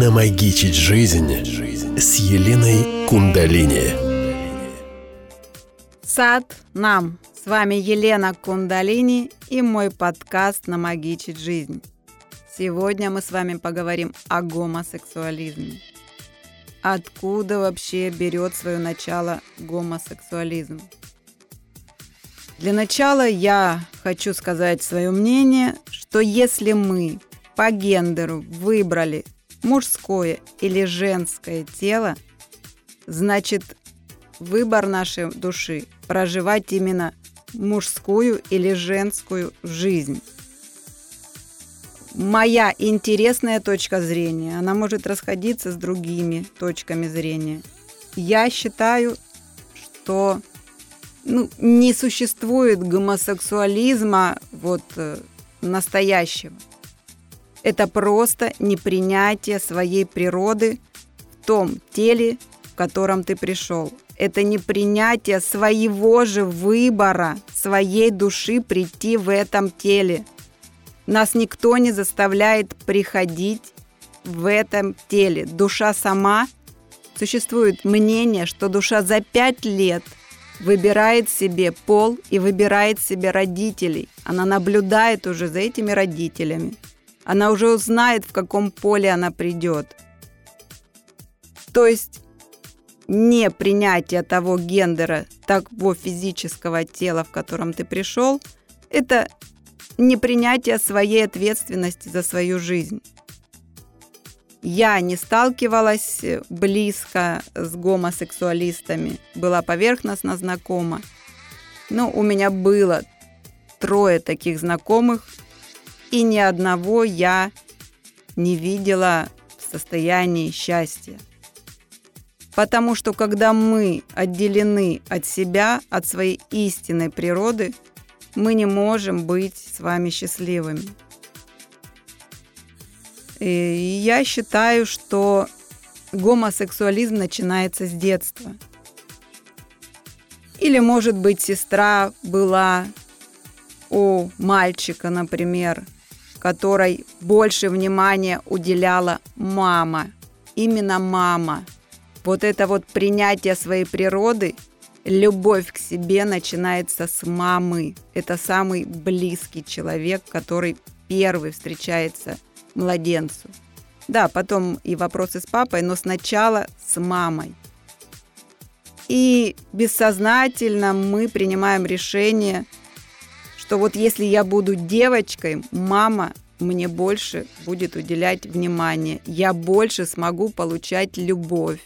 Намагичить жизнь с Еленой Кундалини. Сад нам. С вами Елена Кундалини и мой подкаст «Намагичить жизнь». Сегодня мы с вами поговорим о гомосексуализме. Откуда вообще берет свое начало гомосексуализм? Для начала я хочу сказать свое мнение, что если мы по гендеру выбрали мужское или женское тело, значит выбор нашей души проживать именно мужскую или женскую жизнь. Моя интересная точка зрения, она может расходиться с другими точками зрения. Я считаю, что ну, не существует гомосексуализма вот э, настоящего. Это просто непринятие своей природы в том теле, в котором ты пришел. Это непринятие своего же выбора, своей души прийти в этом теле. Нас никто не заставляет приходить в этом теле. Душа сама. Существует мнение, что душа за пять лет выбирает себе пол и выбирает себе родителей. Она наблюдает уже за этими родителями. Она уже узнает, в каком поле она придет. То есть не принятие того гендера, того физического тела, в котором ты пришел, это не принятие своей ответственности за свою жизнь. Я не сталкивалась близко с гомосексуалистами, была поверхностно знакома. Но у меня было трое таких знакомых, и ни одного я не видела в состоянии счастья. Потому что когда мы отделены от себя, от своей истинной природы, мы не можем быть с вами счастливыми. И я считаю, что гомосексуализм начинается с детства. Или, может быть, сестра была у мальчика, например, которой больше внимания уделяла мама. Именно мама. Вот это вот принятие своей природы, любовь к себе начинается с мамы. Это самый близкий человек, который первый встречается младенцу. Да, потом и вопросы с папой, но сначала с мамой. И бессознательно мы принимаем решение – что вот если я буду девочкой, мама мне больше будет уделять внимание, я больше смогу получать любовь.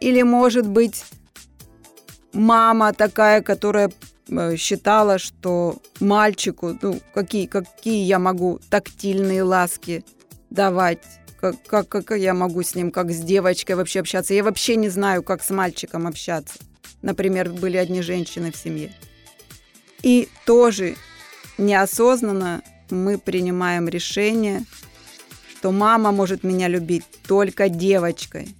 Или, может быть, мама такая, которая э, считала, что мальчику, ну, какие, какие я могу тактильные ласки давать, как, как, как я могу с ним, как с девочкой вообще общаться. Я вообще не знаю, как с мальчиком общаться. Например, были одни женщины в семье. И тоже неосознанно мы принимаем решение, что мама может меня любить только девочкой.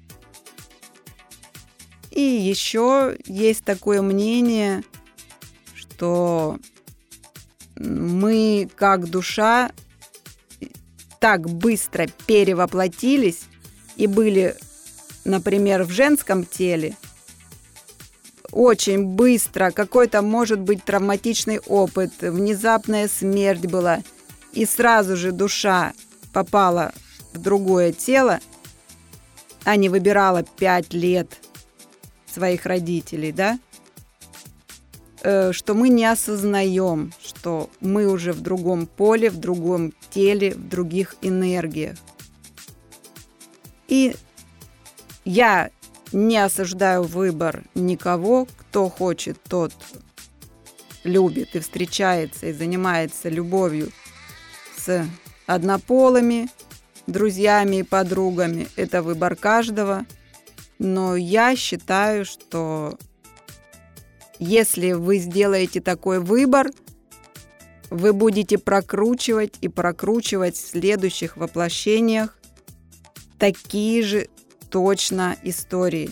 И еще есть такое мнение, что мы как душа так быстро перевоплотились и были, например, в женском теле, очень быстро, какой-то, может быть, травматичный опыт, внезапная смерть была, и сразу же душа попала в другое тело, а не выбирала пять лет своих родителей, да, э, что мы не осознаем, что мы уже в другом поле, в другом теле, в других энергиях. И я не осуждаю выбор никого, кто хочет, тот любит и встречается и занимается любовью с однополыми, друзьями и подругами. Это выбор каждого. Но я считаю, что если вы сделаете такой выбор, вы будете прокручивать и прокручивать в следующих воплощениях такие же точно истории.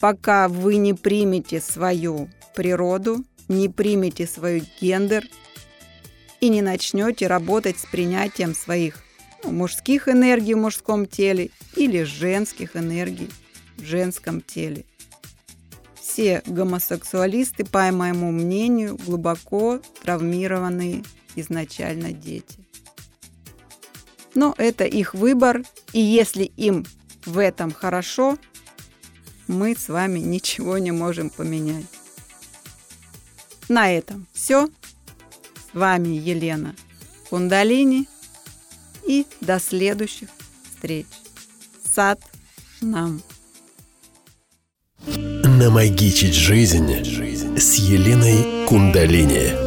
Пока вы не примете свою природу, не примете свой гендер и не начнете работать с принятием своих ну, мужских энергий в мужском теле или женских энергий в женском теле. Все гомосексуалисты, по моему мнению, глубоко травмированные изначально дети. Но это их выбор, и если им в этом хорошо, мы с вами ничего не можем поменять. На этом все. С вами Елена Кундалини. И до следующих встреч. Сад нам. Намагичить жизнь с Еленой Кундалини.